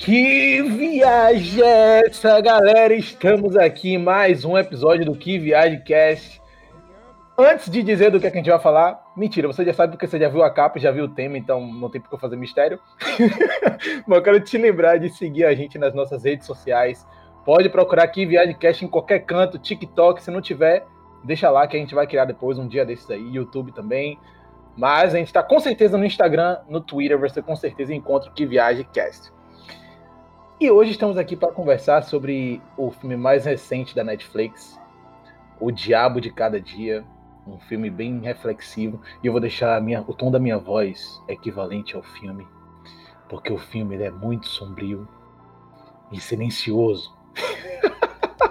Que viagem é essa, galera? Estamos aqui em mais um episódio do Que Viagem Cast. Antes de dizer do que, é que a gente vai falar, mentira, você já sabe porque você já viu a capa, já viu o tema, então não tem por que fazer mistério. Mas eu quero te lembrar de seguir a gente nas nossas redes sociais. Pode procurar aqui Viagem Cast em qualquer canto, TikTok, se não tiver, deixa lá que a gente vai criar depois um dia desses aí, YouTube também. Mas a gente está com certeza no Instagram, no Twitter, você com certeza encontra o Que Viagem Cast. E hoje estamos aqui para conversar sobre o filme mais recente da Netflix, O Diabo de Cada Dia, um filme bem reflexivo. E eu vou deixar minha, o tom da minha voz equivalente ao filme, porque o filme é muito sombrio e silencioso.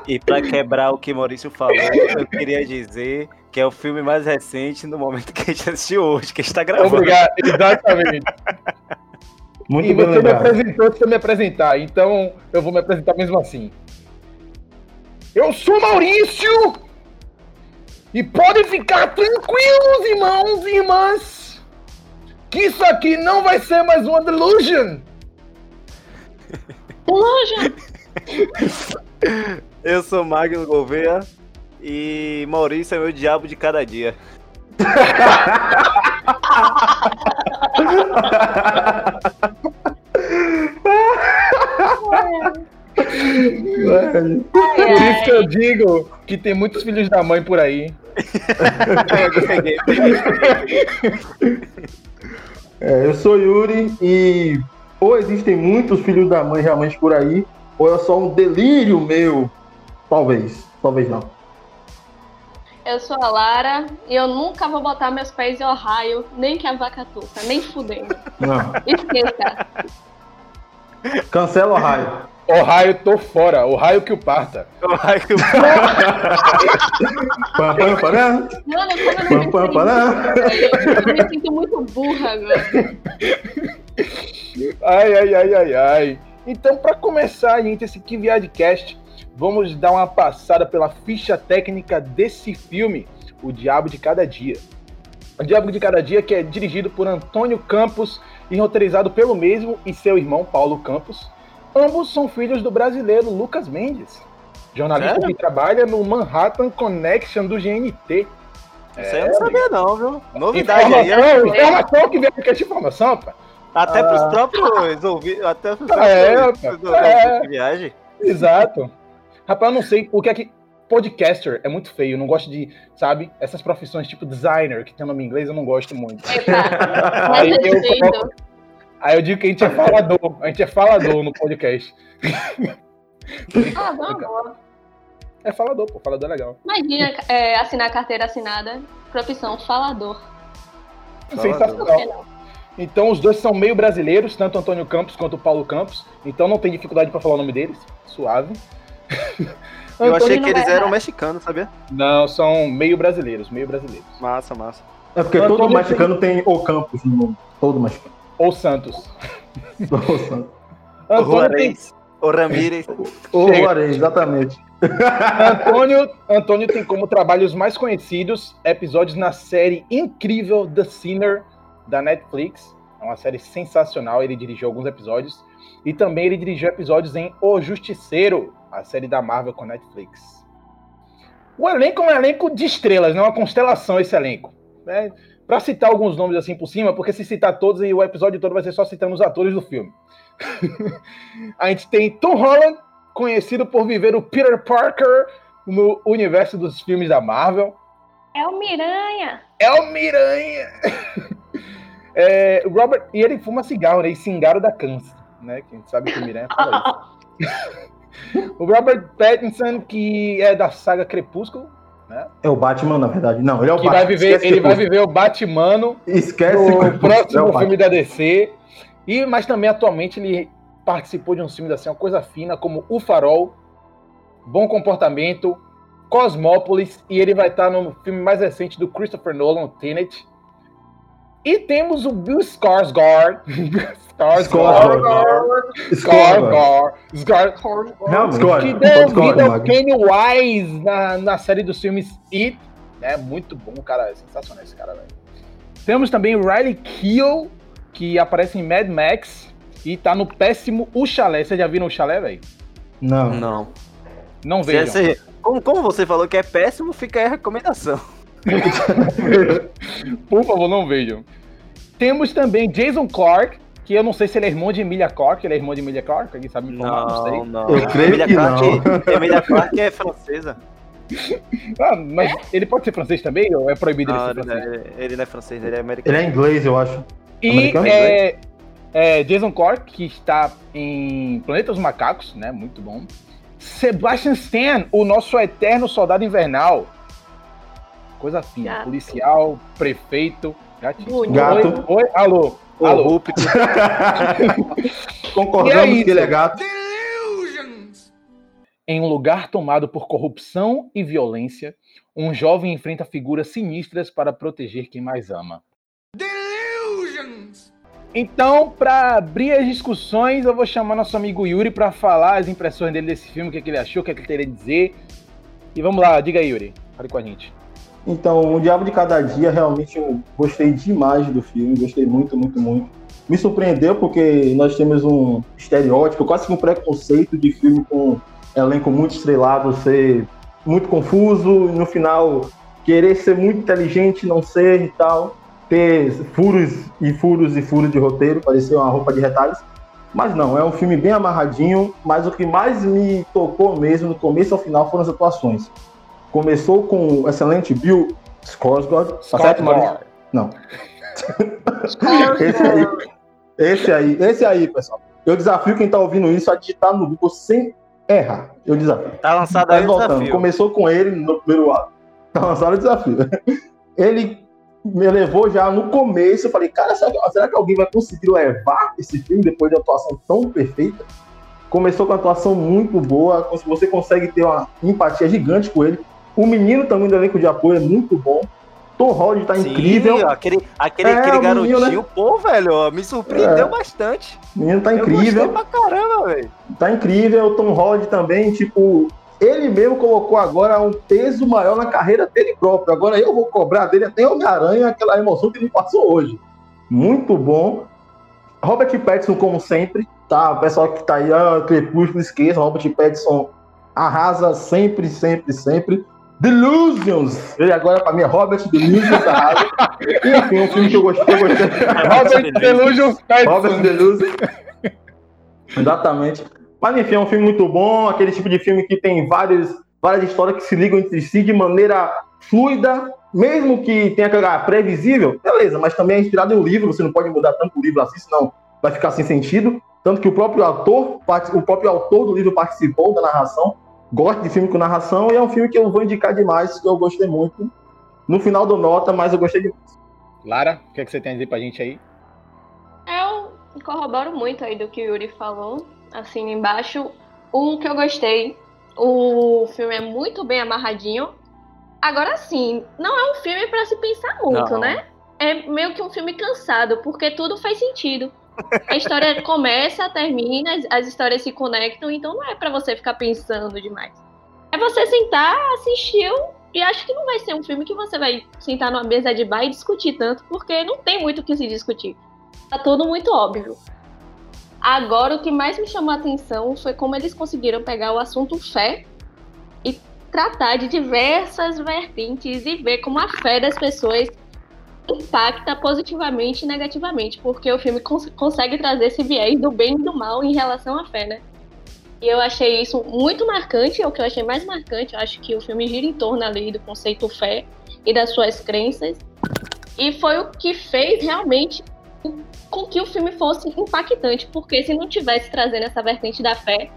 E para quebrar o que Maurício falou, eu queria dizer que é o filme mais recente no momento que a gente assistiu hoje, que a gente tá gravando. Obrigado, exatamente. Muito e você me apresentou antes de me apresentar, então eu vou me apresentar mesmo assim. Eu sou Maurício! E podem ficar tranquilos, irmãos e irmãs, que isso aqui não vai ser mais uma delusion. Delusion! Eu sou Magno Gouveia e Maurício é meu diabo de cada dia. Por isso que eu digo que tem muitos filhos da mãe por aí. é, eu sou Yuri e ou existem muitos filhos da mãe realmente por aí, ou é só um delírio meu. Talvez, talvez não. Eu sou a Lara e eu nunca vou botar meus pés em Ohio, nem que a vaca tussa, nem fudendo. Não. Esqueça. Cancela Ohio. Ohio, tô fora. Ohio que o parta. Ohio que o parta. Mano, como eu não me, eu me sinto muito burra agora. Ai, ai, ai, ai, ai. Então, para começar, gente, esse Que Viagem Cast, vamos dar uma passada pela ficha técnica desse filme, O Diabo de Cada Dia. O Diabo de Cada Dia, que é dirigido por Antônio Campos e roteirizado pelo mesmo e seu irmão Paulo Campos. Ambos são filhos do brasileiro Lucas Mendes, jornalista Sério? que trabalha no Manhattan Connection do GNT. Isso é, aí eu não sabia não, viu? Novidade informação, aí. Informação que veio aqui de informação, pá. Até ah. pros próprios ouvidos, até pros é, próprios é, de viagem. Exato. Rapaz, eu não sei o que é que. Podcaster é muito feio, eu não gosto de, sabe, essas profissões tipo designer, que tem nome em inglês, eu não gosto muito. aí, eu aí eu digo que a gente é falador, a gente é falador no podcast. ah, não, É falador, pô, falador é legal. Imagina é, assinar carteira assinada, profissão falador. Sensacional. Então os dois são meio brasileiros, tanto Antônio Campos quanto Paulo Campos. Então não tem dificuldade para falar o nome deles. Suave. Eu achei que eles eram mexicanos, sabia? Não, são meio brasileiros, meio brasileiros. Massa, massa. É porque Antônio todo mexicano tem... tem o Campos no nome. Todo mexicano. Ou Santos. Ou Santos. Antônio o Juarez. Tem... O Ramírez. O Juarez, exatamente. Antônio, Antônio tem como trabalhos mais conhecidos episódios na série incrível The Sinner, da Netflix. É uma série sensacional, ele dirigiu alguns episódios. E também ele dirigiu episódios em O Justiceiro, a série da Marvel com Netflix. O elenco é um elenco de estrelas, não é uma constelação esse elenco. Né? Para citar alguns nomes assim por cima, porque se citar todos, e o episódio todo vai ser só citando os atores do filme. a gente tem Tom Holland, conhecido por viver o Peter Parker no universo dos filmes da Marvel. É o Miranha! É o Miranha! É, Robert, e ele fuma cigarro, né? E cingaro da câncer, né? Quem sabe que o Miranha fala isso. o Robert Pattinson, que é da saga Crepúsculo, né? É o Batman, na verdade. Não, ele é o que Batman. Vai viver, ele vai viver o Batman Esquece no próximo é filme da DC. E, mas também, atualmente, ele participou de um filme assim, uma coisa fina, como O Farol, Bom Comportamento, Cosmópolis, e ele vai estar no filme mais recente do Christopher Nolan, Tenet, e temos o Bill Skarsgård. Skarsgård. Skarsgård. Skarsgård. Que deu vida ao Pennywise na, na série dos filmes It. É muito bom, cara. É sensacional esse cara, velho. Temos também Riley Keough, que aparece em Mad Max e tá no péssimo O Chalé. Vocês já viram O Chalé, velho? Não. Não. Não Se vejam. esse- como, como você falou que é péssimo, fica aí a recomendação. Por favor, não vejam. Temos também Jason Clark, que eu não sei se ele é irmão de Emilia Clarke. Ele é irmão de Emilia Clarke? Alguém sabe me informar? Não, sei. Não, não. Eu creio Emilia que Clarke- Emilia Clarke é francesa. Ah, mas ele pode ser francês também? Ou é proibido Não, ele ele, ser não francês? é, ele não é francês, ele é americano. Ele é inglês, eu acho. E americano? é, é, Jason Clark, que está em Planeta dos Macacos, né? Muito bom. Sebastian Stan, o nosso eterno soldado invernal. Coisa fina. Gato. Policial, prefeito, gatinho. Gato. Oi, oi, alô. Alô. É Concordamos isso. que ele é gato. Em um lugar tomado por corrupção e violência, um jovem enfrenta figuras sinistras para proteger quem mais ama. Então, para abrir as discussões, eu vou chamar nosso amigo Yuri para falar as impressões dele desse filme, o que, é que ele achou, o que, é que ele teria a dizer. E vamos lá, diga aí, Yuri. Fale com a gente. Então, O Diabo de Cada Dia, realmente eu gostei demais do filme, gostei muito, muito, muito. Me surpreendeu porque nós temos um estereótipo, quase que um preconceito de filme com elenco muito estrelado ser muito confuso no final querer ser muito inteligente, não ser e tal, ter furos e furos e furos de roteiro, parecia uma roupa de retalhos. Mas não, é um filme bem amarradinho, mas o que mais me tocou mesmo, do começo ao final, foram as atuações. Começou com o excelente Bill Skarsgård, tá certo, Maurício? Não. Esse aí, esse aí, esse aí, pessoal. Eu desafio quem tá ouvindo isso a digitar no Google sem errar. Eu desafio. tá lançado aí o voltando, desafio. começou com ele no primeiro ato. Tá lançado o desafio. Ele me levou já no começo. Eu falei, cara, será que, será que alguém vai conseguir levar esse filme depois de uma atuação tão perfeita? Começou com uma atuação muito boa. Você consegue ter uma empatia gigante com ele. O menino também do elenco de apoio é muito bom. Tom Holland tá Sim, incrível. Aquele, aquele, É, aquele o menino, garotinho, pô, velho, ó, me surpreendeu É. bastante. O menino tá Eu incrível. gostei pra caramba, velho. Tá incrível. O Tom Holland também, tipo, ele mesmo colocou agora um peso maior na carreira dele próprio. Agora eu vou cobrar dele até Homem-Aranha, aquela emoção que ele passou hoje. Muito bom. Robert Pattinson, como sempre, tá? O pessoal que tá aí, ah, Crepúsculo, esqueça. Robert Pattinson arrasa sempre, sempre, sempre. Delusions! Ele agora, pra mim, é Robert Delusions arrasa. Enfim, um filme que eu gostei, eu gostei. Robert Delusion Robert Delusion. Exatamente. Mas enfim, é um filme muito bom, aquele tipo de filme que tem várias, várias histórias que se ligam entre si de maneira fluida, mesmo que tenha aquela previsível, beleza, mas também é inspirado em um livro, você não pode mudar tanto o livro assim, senão vai ficar sem sentido. Tanto que o próprio autor, o próprio autor do livro participou da narração, gosta de filme com narração, e é um filme que eu vou indicar demais, que eu gostei muito. No final do nota, mas eu gostei demais. Lara, o que, é que você tem a dizer pra gente aí? Eu corroboro muito aí do que o Yuri falou. Assim, embaixo, um que eu gostei. O filme é muito bem amarradinho. Agora sim, não é um filme pra se pensar muito, Não. né? É meio que um filme cansado, porque tudo faz sentido. A história começa, termina, as, as histórias se conectam, então não é pra você ficar pensando demais. É você sentar, assistir e acho que não vai ser um filme que você vai sentar numa mesa de bar e discutir tanto, porque não tem muito o que se discutir. Tá tudo muito óbvio. Agora, o que mais me chamou a atenção foi como eles conseguiram pegar o assunto fé e tratar de diversas vertentes e ver como a fé das pessoas impacta positivamente e negativamente, porque o filme cons consegue trazer esse viés do bem e do mal em relação à fé, né? E eu achei isso muito marcante, é o que eu achei mais marcante. Eu acho que o filme gira em torno ali do conceito fé e das suas crenças. E foi o que fez realmente com que o filme fosse impactante, porque se não tivesse trazendo essa vertente da fé,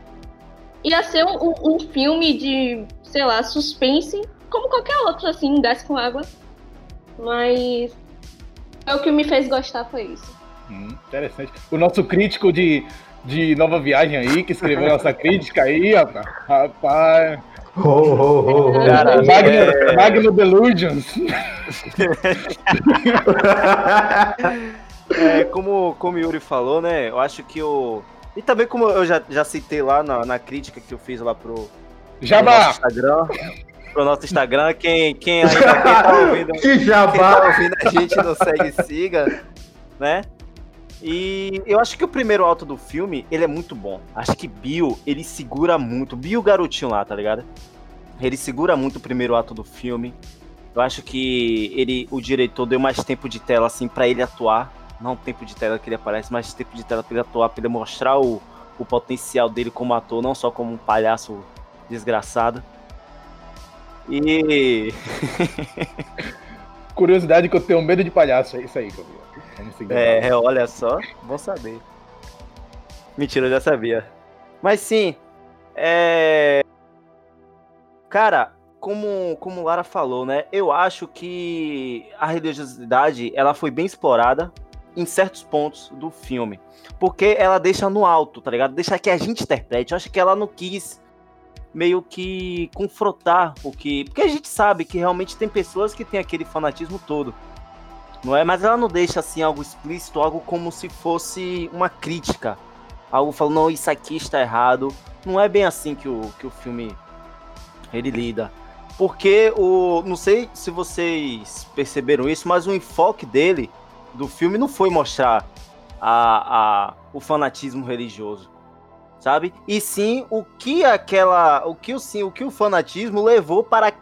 ia ser um, um- filme de, sei lá, suspense, como qualquer outro, assim, gás com água. Mas é o que me fez gostar foi isso. Hum, interessante. O nosso crítico de, de Nova Viagem aí, que escreveu nossa crítica aí, rapaz. Rapaz. Ho, ho, ho, ho. Cara, Magno, é- Magno Delusions. É, como, como o Yuri falou, né? Eu acho que o. E também como eu já, já citei lá na, na crítica que eu fiz lá pro, Jabá! Instagram. Pro nosso Instagram. Quem, quem ainda quem tá ouvindo, que jabá! tá ouvindo a gente não segue, siga, né? E eu acho que o primeiro alto do filme, ele é muito bom. Acho que Bill, ele segura muito. Bill garotinho lá, tá ligado? Ele segura muito o primeiro ato do filme. Eu acho que ele, o diretor deu mais tempo de tela assim para ele atuar, não tempo de tela que ele aparece, mas tempo de tela para ele atuar, para ele mostrar o, o potencial dele como ator, não só como um palhaço desgraçado. E Curiosidade que eu tenho medo de palhaço, é isso aí que eu vi. Vamos seguir. É, olha só, bom saber. Mentira, eu já sabia. Mas sim, é. Cara, como, como Lara falou, né? Eu acho que a religiosidade ela foi bem explorada em certos pontos do filme. Porque ela deixa no alto, tá ligado? Deixa que a gente interprete. Eu acho que ela não quis meio que confrontar o que. Porque a gente sabe que realmente tem pessoas que têm aquele fanatismo todo. Não é? Mas ela não deixa assim algo explícito, algo como se fosse uma crítica. Algo falando, não, isso aqui está errado. Não é bem assim que o, que o filme ele lida. Porque o. Não sei se vocês perceberam isso, mas o enfoque dele, do filme, não foi mostrar a, a, o fanatismo religioso. Sabe? E sim o que aquela. O que o sim, o que o fanatismo levou para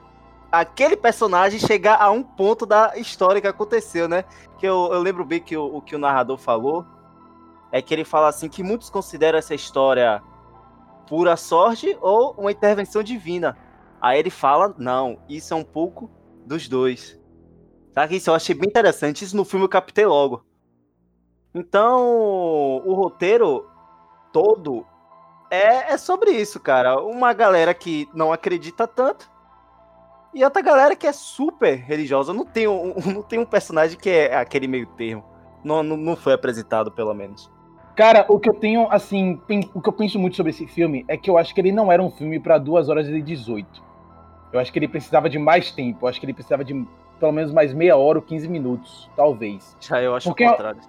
aquele personagem chegar a um ponto da história que aconteceu, né? Que eu, eu lembro bem que o, o que o narrador falou é que ele fala assim que muitos consideram essa história pura sorte ou uma intervenção divina. Aí ele fala, não, isso é um pouco dos dois. Sabe? Isso eu achei bem interessante. Isso no filme eu captei logo. Então, o roteiro todo é, é sobre isso, cara. Uma galera que não acredita tanto e outra galera que é super religiosa. Não tem um, não tem um personagem que é aquele meio termo. Não, não, não foi apresentado, pelo menos. Cara, o que eu tenho, assim, o que eu penso muito sobre esse filme é que eu acho que ele não era um filme pra 2 horas e 18. Eu acho que ele precisava de mais tempo. Eu acho que ele precisava de pelo menos mais meia hora ou 15 minutos, talvez. Já eu acho Porque o eu- contrário.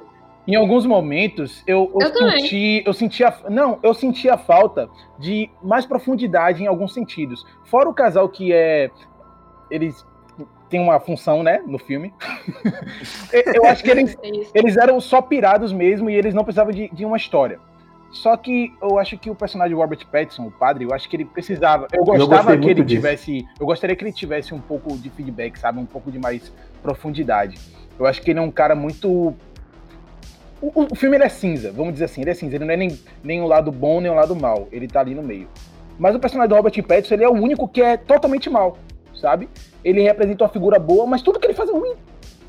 Em alguns momentos eu, eu, Eu também. senti, eu sentia, não, eu sentia falta de mais profundidade em alguns sentidos. Fora o casal que é eles têm uma função, né, no filme. eu acho que eles É eles eram só pirados mesmo e eles não precisavam de, de uma história. Só que eu acho que o personagem Robert Pattinson, o padre, eu acho que ele precisava. Eu gostava gostei que ele disso. tivesse. Eu gostaria que ele tivesse um pouco de feedback, sabe? Um pouco de mais profundidade. Eu acho que ele é um cara muito. O, o filme é cinza, vamos dizer assim, ele é cinza, ele não é nem, nem o lado bom nem o lado mal, ele tá ali no meio. Mas o personagem do Robert Pattinson, ele é o único que é totalmente mal, sabe? Ele representa uma figura boa, mas tudo que ele faz é ruim.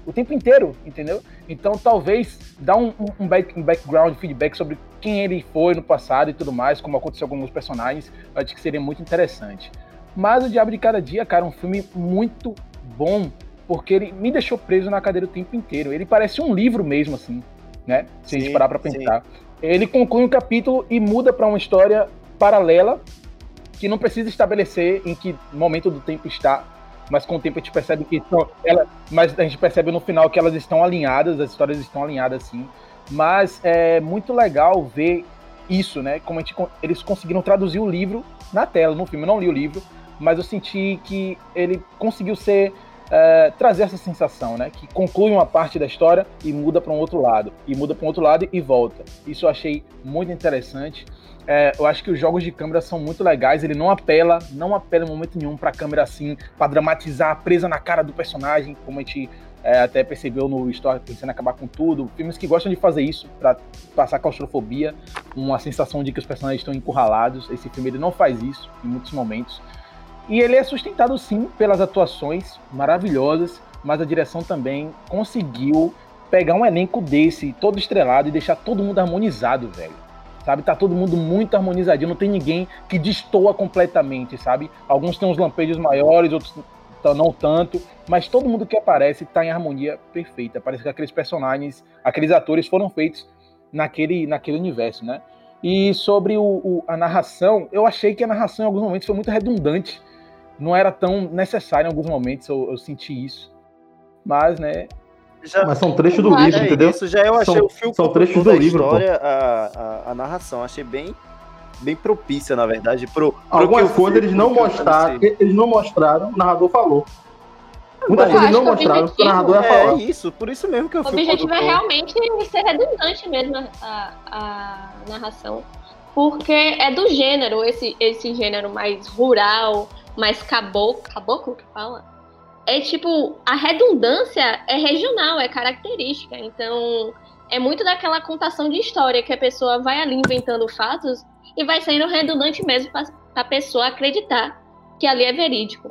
O tempo inteiro, entendeu? Então talvez dar um, um- um back- um background, feedback sobre quem ele foi no passado e tudo mais, como aconteceu com alguns personagens, eu acho que seria muito interessante. Mas o Diabo de Cada Dia, cara, é um filme muito bom, porque ele me deixou preso na cadeira o tempo inteiro. Ele parece um livro mesmo, assim, né? Se a gente Sim, parar sim. pensar. Ele conclui um capítulo e muda pra uma história paralela que não precisa estabelecer em que momento do tempo está, mas com o tempo a gente percebe que são- ela, mas a gente percebe no final que elas estão alinhadas, as histórias estão alinhadas sim. Mas é muito legal ver isso, né? Como gente, eles conseguiram traduzir o livro na tela, no filme. Eu não li o livro, mas eu senti que ele conseguiu ser é, trazer essa sensação, né? Que conclui uma parte da história e muda para um outro lado, e muda para um outro lado e volta. Isso eu achei muito interessante. É, eu acho que os jogos de câmera são muito legais. Ele não apela, não apela em momento nenhum pra câmera assim, pra dramatizar, presa na cara do personagem, como a gente é, até percebeu no Story pensando acabar com tudo. Filmes que gostam de fazer isso pra passar claustrofobia, uma sensação de que os personagens estão encurralados. Esse filme ele não faz isso em muitos momentos. E ele é sustentado sim pelas atuações maravilhosas, mas a direção também conseguiu pegar um elenco desse, todo estrelado, e deixar todo mundo harmonizado, velho sabe? Tá todo mundo muito harmonizadinho, não tem ninguém que destoa completamente, sabe? Alguns têm uns lampejos maiores, outros não tanto, mas todo mundo que aparece tá em harmonia perfeita. Parece que aqueles personagens, aqueles atores foram feitos naquele, naquele universo, né? E sobre o, o- a narração, eu achei que a narração em alguns momentos foi muito redundante. Não era tão necessária em alguns momentos, eu, eu senti isso. Mas, né, Já, Mas são trechos do livro, é, entendeu? Isso já eu achei São- o filme são trechos do livro, história, a, a, a narração. Achei bem, bem propícia, na verdade, pro. pro Algumas o coisas eles não mostraram, eles não mostraram, o narrador falou. Muitas Mas coisas eles não o mostraram, o narrador ia É falar. isso, por isso mesmo que eu O fui. objetivo é realmente ser redundante mesmo a, a narração. Porque é do gênero, esse, esse gênero mais rural, mais caboclo, caboclo que fala? É tipo, a redundância é regional, é característica. Então, é muito daquela contação de história que a pessoa vai ali inventando fatos e vai sendo redundante mesmo pra, pra pessoa acreditar que ali é verídico.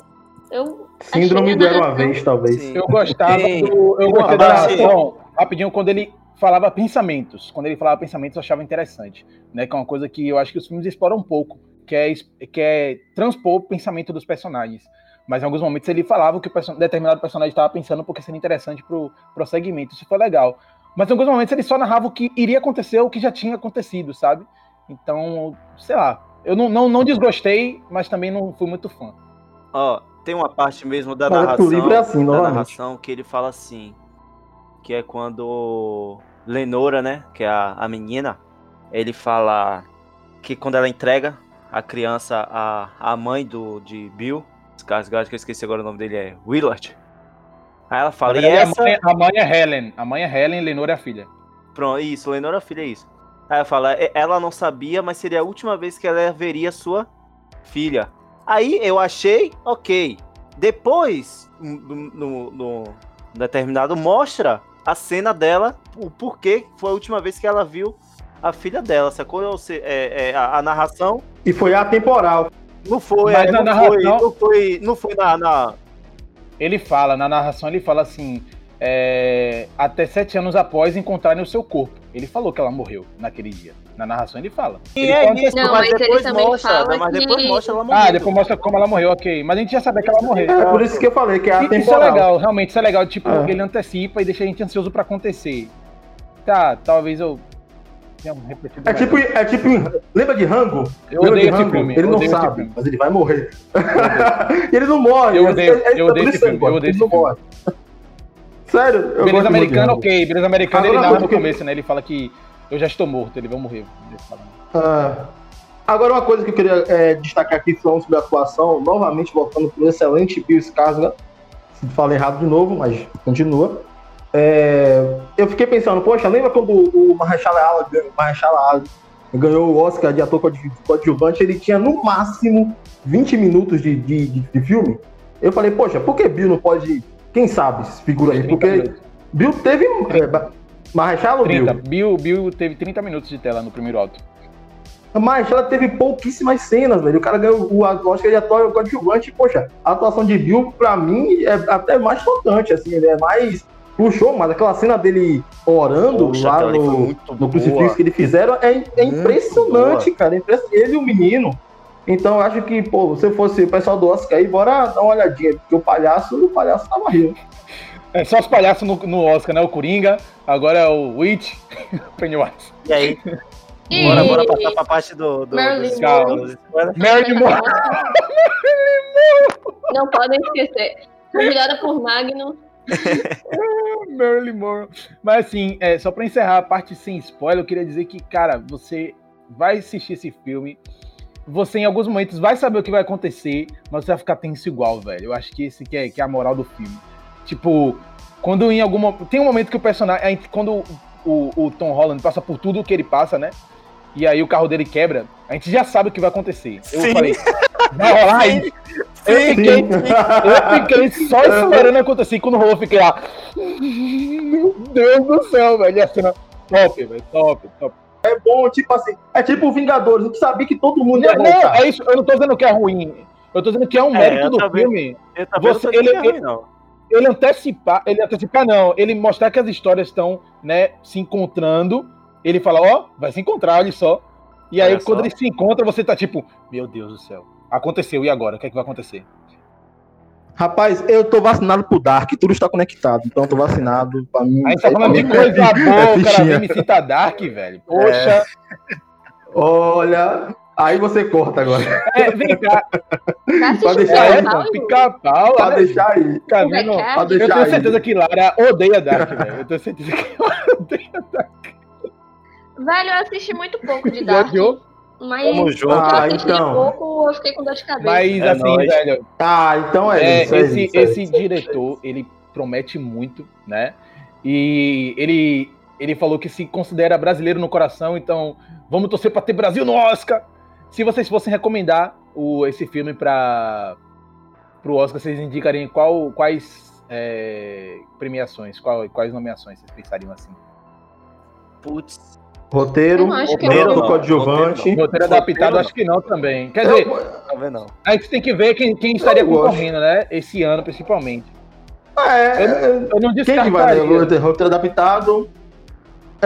Eu Síndrome do a Era uma vez, talvez. Sim. Eu gostava do. Eu gostei da narração, rapidinho, quando ele falava pensamentos. Quando ele falava pensamentos, eu achava interessante. Né? Que é uma coisa que eu acho que os filmes exploram um pouco, que é, es- que é transpor o pensamento dos personagens. Mas em alguns momentos ele falava o que o perso- determinado personagem estava pensando porque seria interessante pro prosseguimento. Isso foi legal. Mas em alguns momentos ele só narrava o que iria acontecer ou o que já tinha acontecido, sabe? Então, sei lá. Eu não, não, não desgostei, mas também não fui muito fã. Ó, tem uma parte mesmo da narração. livro é assim, da novamente. narração que ele fala assim. Que é quando Lenora, né? Que é a, a menina, ele fala que quando ela entrega a criança à, à mãe do, de Bill, Skarsgård, que eu esqueci agora o nome dele, é Willard. Aí ela fala, e verdade, essa. a, mãe, a mãe é Helen. A mãe é Helen, Lenora é a filha. Pronto, isso, Lenora filha é isso. Aí ela fala, "E- ela não sabia, mas seria a última vez que ela veria sua filha. Aí eu achei, ok. Depois, no, no- determinado, mostra a cena dela, o porquê foi a última vez que ela viu a filha dela, sacou? Ou se- é, é, a, a narração E foi atemporal. não foi, Mas é, na não, foi narração- não foi, não foi na, na- Ele fala, na narração, ele fala assim: é, até sete anos após encontrarem o seu corpo. Ele falou que ela morreu naquele dia. Na narração ele fala. Sim, Ele é conta- isso, Não, mas, mas ele depois também mostra, fala mas depois que- mostra ela morrendo. Ah, depois mostra como ela morreu, ok. Mas a gente já sabia que ela morreu. É por isso que eu falei que é E- Isso é atemporal. legal, realmente, isso é legal. Tipo, É. ele antecipa e deixa a gente ansioso pra acontecer. Tá, talvez eu. É tipo, é tipo. Lembra de Rango? eu Lembra odeio de esse Rango? filme. Ele eu não sabe, filme. mas ele vai morrer. ele não morre. Eu odeio- É- é- eu é odeio esse filme, eu odeio ele esse não filme. morre. Sério, eu Beleza americana, ok. Beleza americana, ele narra uma no que- começo, né? Ele fala que eu já estou morto, ele vai morrer. Ah, agora, uma coisa que eu queria é, destacar aqui falando sobre a atuação, novamente voltando para o excelente Bill Skarsgård, se falei errado de novo, mas continua. É, eu fiquei pensando, poxa, lembra quando o Mahershala Ali ganhou- Ali ganhou o Oscar de ator coadju- coadjuvante? Ele tinha no máximo 20 minutos de, de, de- filme. Eu falei, poxa, por que Bill não pode, quem sabe, figura aí? 30 Porque minutos. Bill teve. É, 30. Bill? Bill, Bill teve 30 minutos de tela no primeiro alto. Mas ela teve pouquíssimas cenas, velho. O cara ganhou o Oscar de ator coadjuvante. Poxa, a atuação de Bill, pra mim, é até mais tocante, assim. Ele é mais. Puxou, mas aquela cena dele orando Poxa, lá no, no boa. crucifixo que ele fizeram é, é impressionante, cara. É impressionante. Ele e o menino. Então, eu acho que, pô, se fosse o pessoal do Oscar aí, bora dar uma olhadinha. Porque o palhaço, o palhaço tava rindo. É só os palhaços no, no Oscar, né? O Coringa, agora é o Witch, Pennywise. E aí, E- bora, bora passar pra parte do. do, Marilyn Monroe. Marilyn Monroe. Não podem esquecer. Convidada por Magno. Marilyn Monroe. Mas assim, é, só pra encerrar a parte sem spoiler, eu queria dizer que, cara, você vai assistir esse filme, você em alguns momentos vai saber o que vai acontecer, mas você vai ficar tenso igual, velho. Eu acho que esse que é, que é a moral do filme. Tipo, quando em algum. Tem um momento que o personagem. Quando o, o Tom Holland passa por tudo o que ele passa, né? E aí o carro dele quebra, a gente já sabe o que vai acontecer. Eu Sim. falei, vai rolar isso? Eu Sim. fiquei, eu fiquei só esperando acontecer. Quando rolou, eu fiquei lá. Meu Deus do céu, velho. E a cena top, velho. Top, top. É bom, tipo assim. É tipo o Vingadores. A gente sabia que todo mundo ia Não, voltar. não, é isso. Eu não tô dizendo que é ruim. Eu tô dizendo que é um É, mérito eu do também. filme. Eu Você- ele- é ruim, não. Ele antecipar, ele antecipar não, ele mostrar que as histórias estão, né, se encontrando. Ele fala, ó, vai se encontrar, olha só. E aí, Olha quando só. ele se encontra, você tá tipo, meu Deus do céu. Aconteceu, e agora? O que é que vai acontecer? Rapaz, eu tô vacinado pro Dark, tudo está conectado. Então eu tô vacinado. Pra mim, A gente tá falando de é- coisa é boa, o cara vem me citar Dark, velho. Poxa. Olha, aí você corta agora. É, vem cá. Pode o deixar É, aí, Pica-Pau, pô, pica-pau. Pra né? deixar aí. É é? Pra Eu deixar tenho aí. certeza que Lara odeia Dark, velho. Eu tenho certeza que ela odeia Dark. Velho, eu assisti muito pouco de Dark. odiou? Mas Tamo junto. eu Ah, assisti então. pouco, eu fiquei com dor de cabeça. Mas É assim, nóis. velho, Ah, então é, é, isso. é esse, isso, é esse isso, diretor, ele promete muito, né? E ele, ele falou que se considera brasileiro no coração, então vamos torcer para ter Brasil no Oscar. Se vocês fossem recomendar o, esse filme para o Oscar, vocês indicariam qual, quais é, premiações, qual, quais nomeações vocês pensariam assim? Putz. Roteiro, Eu é roteiro roteiro, coadjuvante. não. Roteiro adaptado, acho que não também. Quer dizer, não? a gente tem que ver quem, quem estaria Eu gosto. concorrendo, né? Esse ano, principalmente. É, Eu não quem que vai, né? Roteiro, roteiro adaptado.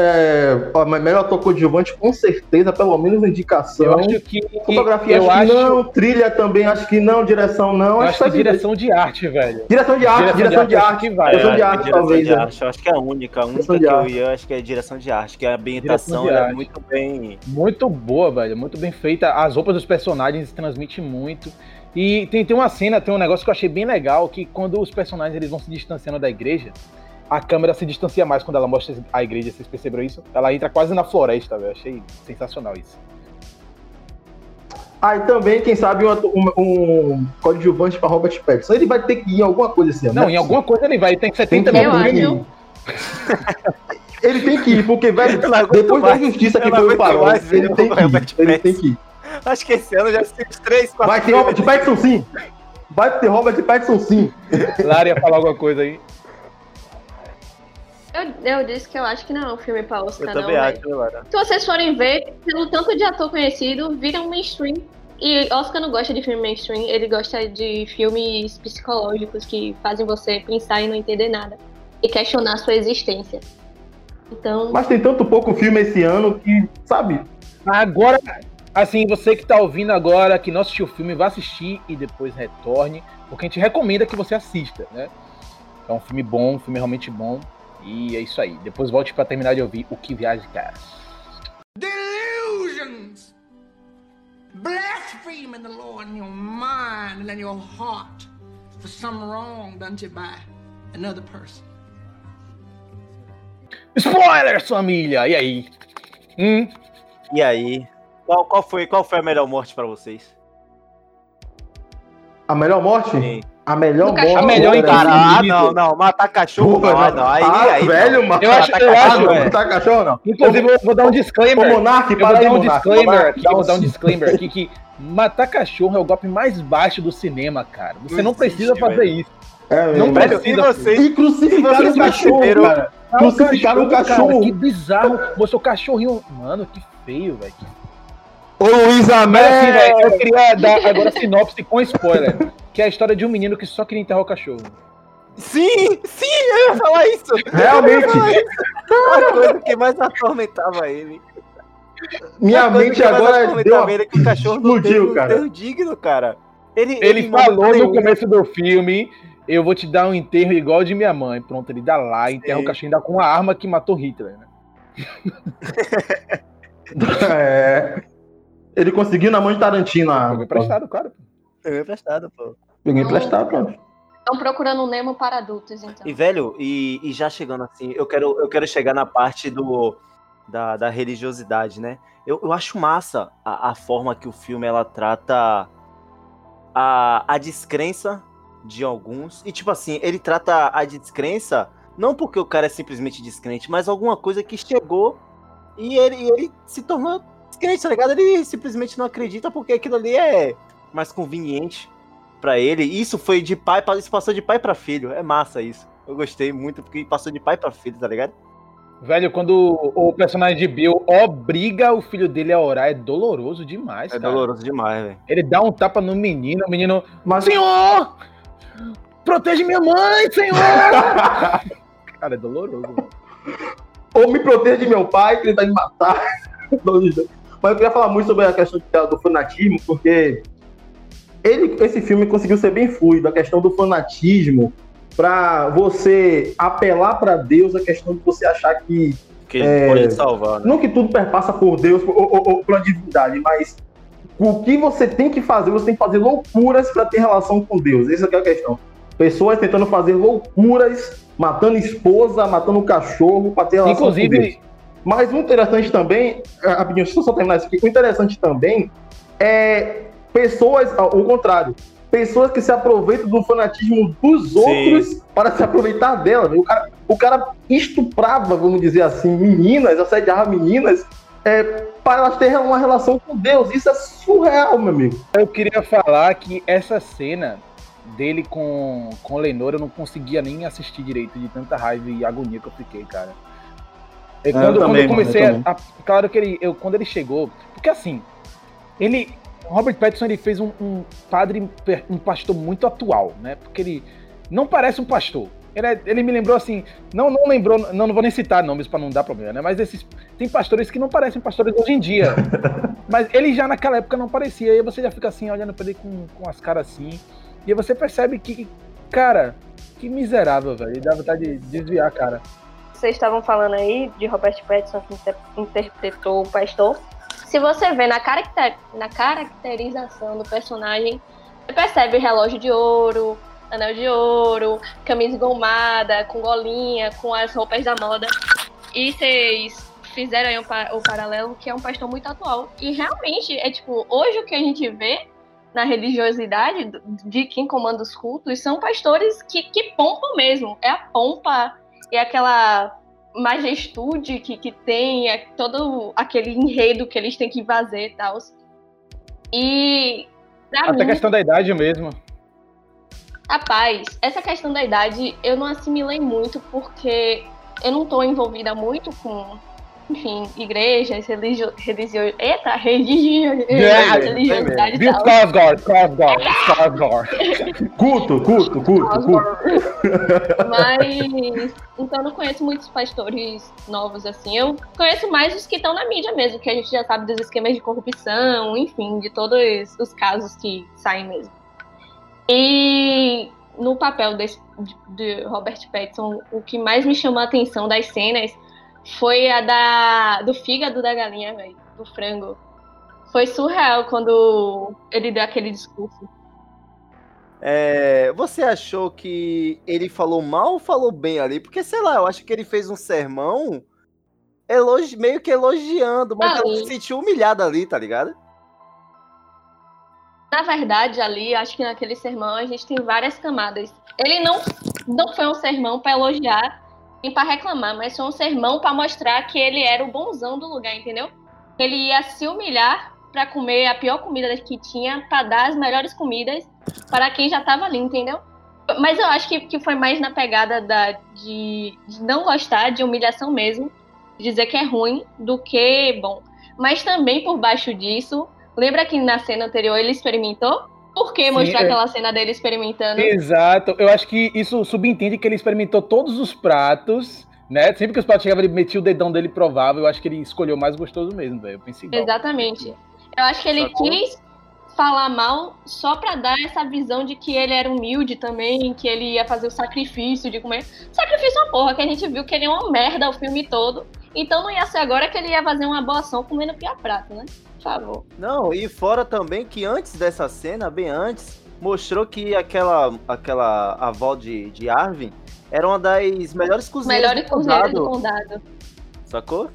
É, ó, mas melhor ator coadjuvante, com certeza, pelo menos indicação. Eu acho que. Fotografia, eu acho que acho, não. Trilha também, acho que não. Direção, não. eu acho acho que vir- direção de arte, velho. direção de arte, direção de arte. que vai. Direção de É, arte, direção talvez, de né? arte, eu acho que é a única. A única Direção que eu ia, acho que é direção de arte, que a ambientação é muito bem. Muito boa, velho. Muito bem feita. As roupas dos personagens transmitem muito. E tem, tem uma cena, tem um negócio que eu achei bem legal, que quando os personagens eles vão se distanciando da igreja, a câmera se distancia mais quando ela mostra a igreja, vocês perceberam isso? Ela entra quase na floresta, velho. Achei sensacional isso. Ah, e também, quem sabe, um, um, um coadjuvante pra Robert Pattinson. Ele vai ter que ir em alguma coisa esse ano. Não, né? em alguma coisa ele vai, tem Tem 70 que Eu minutos. acho. Ele tem que ir, porque, Eu aguento depois da mais. injustiça que Eu foi o farol, ele tem que ir. Ele tem que ir. Acho que esse ano já uns três, quatro Vai ter Robert Pattinson sim. Vai ter Robert Pattinson sim. Lara ia falar alguma coisa aí. Eu, eu disse que eu acho que não é um filme pra Oscar, Eu não, também acho, Lara. Se vocês forem ver, pelo tanto de ator conhecido, vira um mainstream. E Oscar não gosta de filme mainstream, ele gosta de filmes psicológicos que fazem você pensar e não entender nada. E questionar a sua existência. Então, Mas tem tanto pouco filme esse ano que, sabe? Agora, assim, você que tá ouvindo agora, que não assistiu o filme, vá assistir e depois retorne, porque a gente recomenda que você assista, né? É um filme bom, um filme realmente bom. E é isso aí. Depois volte pra terminar de ouvir o que viaja cara. delusions. Blaspheming the Lord in your mind and in your heart for some wrong done to you by another person. Spoilers, família! E aí? Hum? E aí? Qual, qual, foi, qual foi a melhor morte pra vocês? A melhor morte? Sim. A melhor morte. A melhor cara, Ah, não, não. Matar cachorro, Porra, não. Não. Aí, ah, aí, velho, mano. Eu acho- Matar eu acho, é. Tá cachorro, não. Inclusive, eu vou dar um Ô, disclaimer. Monark, Eu vou para aí, dar um Monark. disclaimer aqui, eu vou dar um disclaimer aqui que matar cachorro é o golpe mais baixo do cinema, cara. Você Não não, existe, precisa fazer velho. isso. É, Não mesmo. Velho, precisa. vocês? E crucificaram vocês o cachorro, cara. Ah, o Crucificaram o cara, cachorro. que bizarro. Mostrou o cachorrinho. Mano, que feio, velho. que Ô, Luiz Mas assim, eu queria dar agora sinopse com spoiler. Que é a história de um menino que só queria enterrar o cachorro. Sim, sim, eu ia falar isso. Realmente, A coisa que mais atormentava ele. minha A mente agora deu ele é que o cachorro não explodiu, um cara. digno, cara. Ele, Ele em falou no começo do filme: Eu vou te dar um enterro igual de minha mãe. Pronto, ele dá lá, enterra Sim. o cachorro ainda com a arma que matou Hitler, né? É. Ele conseguiu na mão de Tarantino. a- Foi emprestado, cara. Pegou emprestado, pô. Peguei emprestado, pronto. estão procurando um Nemo para adultos, então. E, velho, e, e já chegando assim, eu quero, eu quero chegar na parte do, da, da religiosidade, né? Eu, eu acho massa a, a forma que o filme ela trata a, a descrença de alguns. E, tipo assim, ele trata a descrença não porque o cara é simplesmente descrente, mas alguma coisa que chegou e ele, e ele se tornou descrente, tá ligado? Ele simplesmente não acredita porque aquilo ali é mais conveniente pra ele. Isso foi de pai para isso passou de pai pra filho. É massa isso. Eu gostei muito porque passou de pai pra filho, tá ligado? Velho, quando o personagem de Bill obriga o filho dele a orar, é doloroso demais, É cara. doloroso demais, velho. Ele dá um tapa no menino, o menino. Mas Senhor! Protege minha mãe, senhor! cara, é doloroso. velho. ou me proteja de meu pai, que ele vai me matar. Mas eu queria falar muito sobre a questão do fanatismo, porque ele, esse filme conseguiu ser bem fluido, a questão do fanatismo, pra você apelar pra Deus, a questão de você achar que Que ele É. pode te salvar, né? não que tudo perpassa por Deus ou, ou, ou pela divindade, mas o que você tem que fazer, você tem que fazer loucuras para ter relação com Deus. Essa é a questão. Pessoas tentando fazer loucuras, matando esposa, matando cachorro para ter relação com Deus. Mas o interessante também, ah, rapidinho, deixa eu só terminar isso aqui. O interessante também é pessoas, ao contrário, pessoas que se aproveitam do fanatismo dos outros para se aproveitar dela. O cara, o cara estuprava, vamos dizer assim, meninas, assediava meninas é, para elas terem uma relação com Deus. Isso é surreal, meu amigo. Eu queria falar que essa cena dele com, com Lenor eu não conseguia nem assistir direito de tanta raiva e agonia que eu fiquei, cara. Eu, quando, eu, também, quando eu comecei eu a, a, Claro que ele, eu, quando ele chegou. Porque assim, ele. Robert Pattinson ele fez um, um padre, um pastor muito atual, né? Porque ele não parece um pastor. Ele, é, ele, me lembrou assim, não, não lembrou, não, não vou nem citar nomes para não dar problema, né? Mas esses tem pastores que não parecem pastores hoje em dia. mas ele já naquela época não parecia. E aí você já fica assim olhando para ele com, com as caras assim. E aí você percebe que, cara, que miserável, velho. Dá vontade de desviar cara vocês estavam falando aí de Robert Pattinson que inter interpretou o pastor. Se você vê na, caracter na caracterização do personagem, você percebe relógio de ouro, anel de ouro, camisa engomada, com golinha, com as roupas da moda. E vocês fizeram aí o, o paralelo que é um pastor muito atual. E realmente, é tipo, hoje o que a gente vê na religiosidade de quem comanda os cultos são pastores que, que pompam mesmo. É a pompa e aquela majestude que, que tem, é todo aquele enredo que eles têm que fazer e tal. E. Até mim, a questão da idade mesmo. Rapaz, essa questão da idade eu não assimilei muito porque eu não estou envolvida muito com enfim, igrejas, religio, religio, eita, religião, yeah, religiosidade Viu Skarsgård, Skarsgård, Skarsgård. culto, culto, culto, culto. Mas, então eu não conheço muitos pastores novos assim, eu conheço mais os que estão na mídia mesmo, que a gente já sabe dos esquemas de corrupção, enfim, de todos os casos que saem mesmo. E no papel desse, de, de Robert Pattinson, o que mais me chamou a atenção das cenas foi a da do fígado da galinha, velho, do frango. Foi surreal quando ele deu aquele discurso. É, você achou que ele falou mal ou falou bem ali? Porque, sei lá, eu acho que ele fez um sermão elogi, meio que elogiando, mas ele se sentiu humilhado ali, tá ligado? Na verdade, ali, acho que naquele sermão a gente tem várias camadas. Ele não, não foi um sermão para elogiar para reclamar, mas foi um sermão para mostrar que ele era o bonzão do lugar, entendeu? Ele ia se humilhar para comer a pior comida que tinha, para dar as melhores comidas para quem já estava ali, entendeu? Mas eu acho que, que foi mais na pegada da, de, de não gostar, de humilhação mesmo, de dizer que é ruim, do que bom. Mas também por baixo disso, lembra que na cena anterior ele experimentou? Por que mostrar Sim, aquela cena dele experimentando? Exato. Eu acho que isso subentende que ele experimentou todos os pratos, né? Sempre que os pratos chegavam, ele metia o dedão dele e provava. Eu acho que ele escolheu o mais gostoso mesmo, velho. Eu pensei Exatamente. Eu acho que ele Sacou? quis falar mal só para dar essa visão de que ele era humilde também, que ele ia fazer o sacrifício de comer. Sacrifício é uma porra, que a gente viu que ele é uma merda o filme todo. Então não ia ser agora que ele ia fazer uma boa ação comendo pia-prato, né? Por favor. Não, e fora também que antes dessa cena, bem antes, mostrou que aquela, aquela avó de, de Arvin era uma das melhores cozinheiras Melhores cozinheiras do condado. Sacou?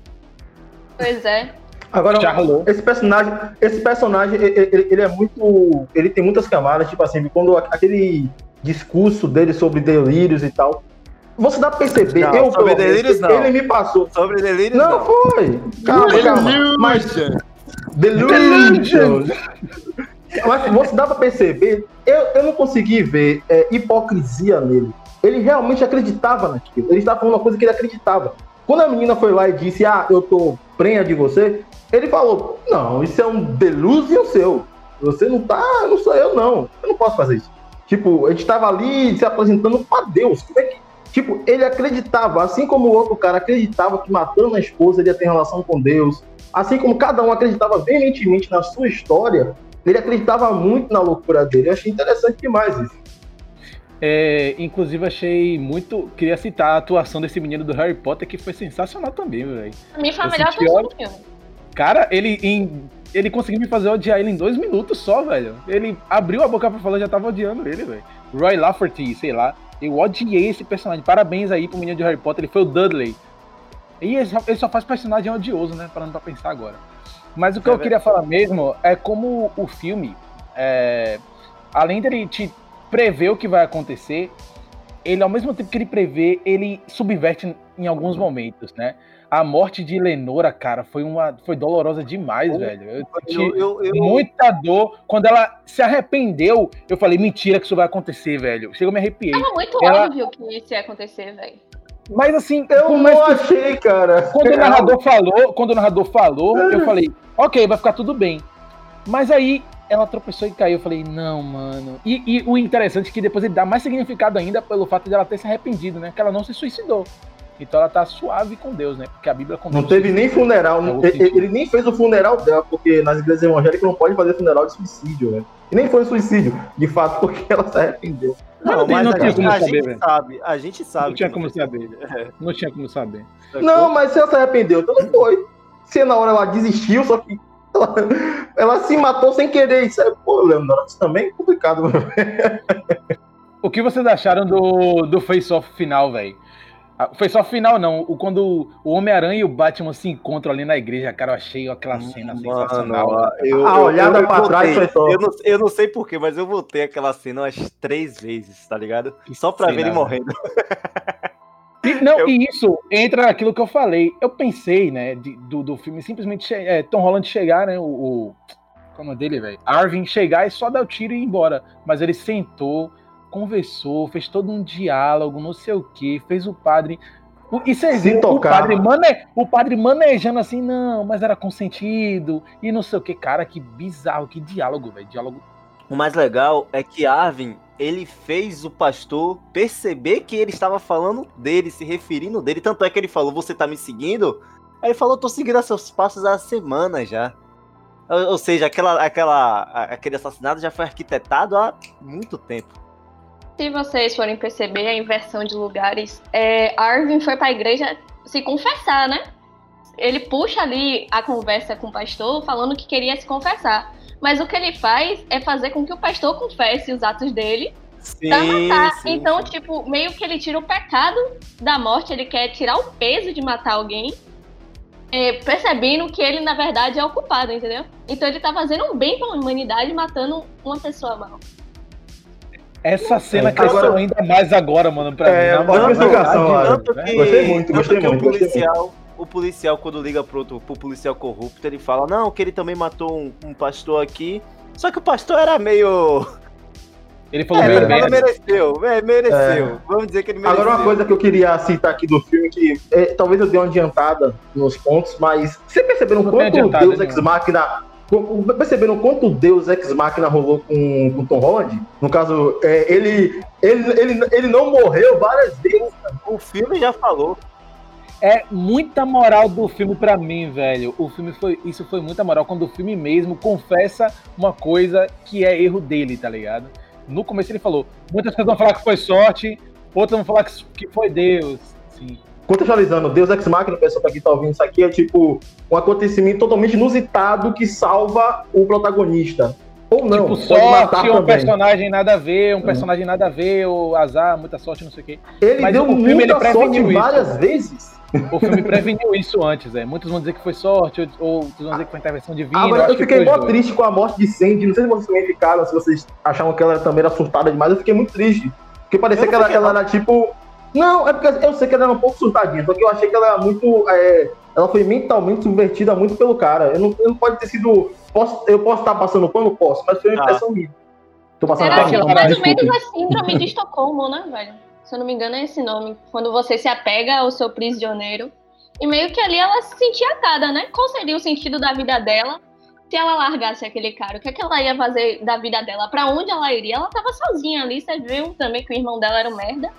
Pois é. Agora, esse personagem, esse personagem, ele, ele, é muito. Ele tem muitas camadas, tipo assim, quando aquele discurso dele sobre delírios e tal. Você dá pra perceber, não, eu sobre delírios, não. ele me passou. Sobre delírios, não. Não, foi. Calma, calma. Mas. Delusion. Mas você dá pra perceber, eu, eu não consegui ver é, hipocrisia nele. Ele realmente acreditava naquilo. Ele estava falando uma coisa que ele acreditava. Quando a menina foi lá e disse, ah, eu tô prenha de você, ele falou, não, isso é um delusion seu. Você não tá, não sou eu não. Eu não posso fazer isso. Tipo, a gente tava ali se apresentando para Deus. Como é que Tipo, ele acreditava, assim como o outro cara acreditava que matando a esposa ele ia ter relação com Deus, assim como cada um acreditava veementemente na sua história, ele acreditava muito na loucura dele. Eu achei interessante demais isso. É, inclusive, achei muito. Queria citar a atuação desse menino do Harry Potter, que foi sensacional também, velho. A minha foi a melhor atuação do filme. Cara, ele, em, ele conseguiu me fazer odiar ele em dois minutos só, velho. Ele abriu a boca pra falar, já tava odiando ele, velho. Roy Lafferty, sei lá. Eu odiei esse personagem. Parabéns aí pro menino de Harry Potter, ele foi o Dudley. E ele só, ele só faz personagem odioso, né? Parando pra pensar agora. Mas o que É eu queria falar mesmo é como o filme, é, além dele te prever o que vai acontecer, ele, ao mesmo tempo que ele prevê, ele subverte em alguns momentos, né? A morte de Lenora, cara, foi uma foi dolorosa demais, Pô, velho. Eu senti Eu, eu, eu- muita dor. Quando ela se arrependeu, eu falei, mentira que isso vai acontecer, velho. Chegou, me arrepiei. Tava muito Ela- óbvio que isso ia acontecer, velho. Mas assim, Eu não que- achei, cara. quando o narrador falou, quando o narrador falou, eu falei, ok, vai ficar tudo bem. Mas aí ela tropeçou e caiu. Eu falei, não, mano. E, e o interessante é que depois ele dá mais significado ainda pelo fato de ela ter se arrependido, né? Que ela não se suicidou. Então ela tá suave com Deus, né? Porque a Bíblia condena Não teve nem funeral. É, ele, ele nem fez o funeral dela, porque nas igrejas evangélicas não pode fazer funeral de suicídio, né? E nem foi suicídio, de fato, porque ela se arrependeu. Não, Não mas não a, tinha gente, como a saber, gente velho. sabe, a gente sabe. Não tinha como saber. suicídio. Não tinha como saber. É, Não, mas se ela se arrependeu, então não foi. Se na hora ela desistiu, só que ela, ela se matou sem querer. Isso é, pô, Leandro, isso também é complicado. mano. O que vocês acharam do, do face-off final, velho? Ah, O face-off final, não. O, quando o Homem-Aranha e o Batman se encontram ali na igreja, cara, eu achei aquela cena sensacional. Mano, eu, A eu- olhada eu pra trás voltei. foi top. Eu não, eu não sei porquê, mas eu voltei aquela cena umas três vezes, tá ligado? Só pra Sei ver ele morrendo. E, não, Eu- e isso entra naquilo que eu falei. Eu pensei, né, de- do, do filme simplesmente é, Tom Holland chegar, né, o, o como é dele, velho, Arvin chegar e só dar o tiro e ir embora. Mas ele sentou, conversou, fez todo um diálogo, não sei o que, fez o padre. o- E vocês Se viram o tocar. padre, mane, o padre manejando assim, não, mas era consentido e não sei o que, cara, que bizarro, que diálogo, velho, diálogo. O mais legal é que Arvin, ele fez o pastor perceber que ele estava falando dele, se referindo dele. Tanto é que ele falou, você tá me seguindo? Aí ele falou, tô seguindo seus passos há semana já. Ou, ou seja, aquela, aquela, aquele assassinato já foi arquitetado há muito tempo. Se vocês forem perceber a inversão de lugares, é, Arvin foi pra igreja se confessar, né? Ele puxa ali a conversa com o pastor falando que queria se confessar. Mas o que ele faz é fazer com que o pastor confesse os atos dele Sim, pra matar. sim, então, sim. tipo, meio que ele tira o pecado da morte, ele quer tirar o peso de matar alguém, é, percebendo que ele, na verdade, é o culpado, entendeu? Então ele tá fazendo um bem pra humanidade matando uma pessoa mal. Essa cena É, cresceu agora- ainda mais agora, mano, pra É, mim. ótima explicação. Tanto que, Gostei muito, tanto gostei que muito, o gostei policial, o policial quando liga pro, outro, pro policial corrupto, ele fala, não, que ele também matou um, um pastor aqui. Só que o pastor era meio. Ele falou É, meio ele mereceu, é, mereceu. Vamos dizer que ele mereceu. Agora, uma coisa que eu queria citar aqui do filme, que é, talvez eu dê uma adiantada nos pontos, mas vocês perceberam quanto Deus. Ex Machina. Perceberam quanto Deus Ex Machina rolou com, com Tom Holland? No caso, é, ele, ele, ele, ele não morreu várias vezes. O filme já falou. É muita moral do filme pra mim, velho. O filme foi. Isso foi muita moral quando o filme mesmo confessa uma coisa que é erro dele, tá ligado? No começo ele falou: muitas pessoas vão falar que foi sorte, outras vão falar que que foi Deus. Sim. Contextualizando, Deus Ex Machina, pessoa que aqui tá ouvindo isso aqui, é tipo um acontecimento totalmente inusitado que salva o protagonista. Ou não, tipo, sorte, um personagem nada a ver, um personagem nada a ver, ou azar, muita sorte, não sei o quê. Ele Mas deu o filme, muita ele sorte isso. várias vezes. O filme preveniu isso antes, é. Muitos vão dizer que foi sorte, ou- ou outros vão dizer que foi intervenção divina. Agora, eu que fiquei mó triste com a morte de Sandy. Não sei se vocês também ficaram, se vocês achavam que ela também era surtada demais. Eu fiquei muito triste. Porque parecia Eu que ela, ela era tipo. Não, é porque eu sei que ela era um pouco surtadinha, só que eu achei que ela era muito. é, ela foi mentalmente subvertida muito pelo cara. Eu não, eu não pode ter sido. Posso, eu posso estar passando pano? Posso, mas foi uma Ah. impressão minha. Tô passando pano, tipo, então, mais ou menos a síndrome de Estocolmo, né, velho? Se eu não me engano, é esse nome. Quando você se apega ao seu prisioneiro. E meio que ali ela se sentia atada, né? Qual seria o sentido da vida dela se ela largasse aquele cara? O que, é que ela ia fazer da vida dela? Pra onde ela iria? Ela tava sozinha ali. Você viu também que o irmão dela era um merda.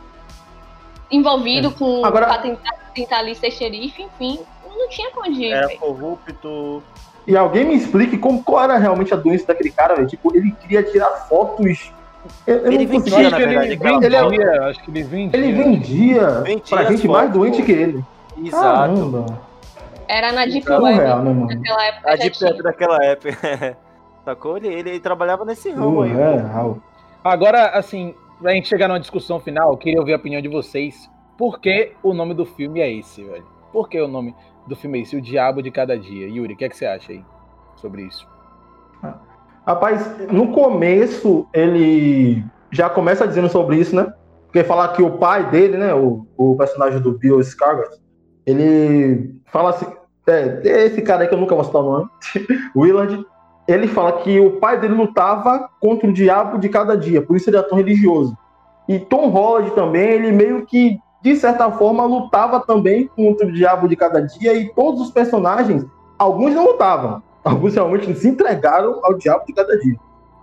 Envolvido com Agora- pra tentar, tentar ali ser xerife, enfim. Não tinha onde ir, Era corrupto. E alguém me explique como, qual era realmente a doença daquele cara, velho. Tipo, ele queria tirar fotos. Eu, eu Ele não Eu vendia, acho na que ele vendia, foto. acho que ele vendia. Ele vendia Vendia pra gente mais fotos, doente que ele. Exato. Caramba. Era na Deep Surreal, Web. né, mano? Naquela época A Deep. Web daquela época. Sacou? Ele, ele, ele trabalhava nesse ramo aí. Surreal. Agora, assim, pra gente chegar numa discussão final, eu queria ouvir a opinião de vocês. Por que o nome do filme é esse, velho? Por que o nome do filme é esse? O Diabo de Cada Dia. Yuri, o que, é que você acha aí sobre isso? Rapaz, no começo ele já começa dizendo sobre isso, né? Porque fala que o pai dele, né, o, o personagem do Bill Skarsgård, ele fala assim, é, esse cara aí que eu nunca vou citar o nome, Willard, ele fala que o pai dele lutava contra o diabo de cada dia, por isso ele é tão religioso. E Tom Holland também, ele meio que, de certa forma, lutava também contra o diabo de cada dia, e todos os personagens, alguns não lutavam, alguns realmente se entregaram ao diabo de cada dia.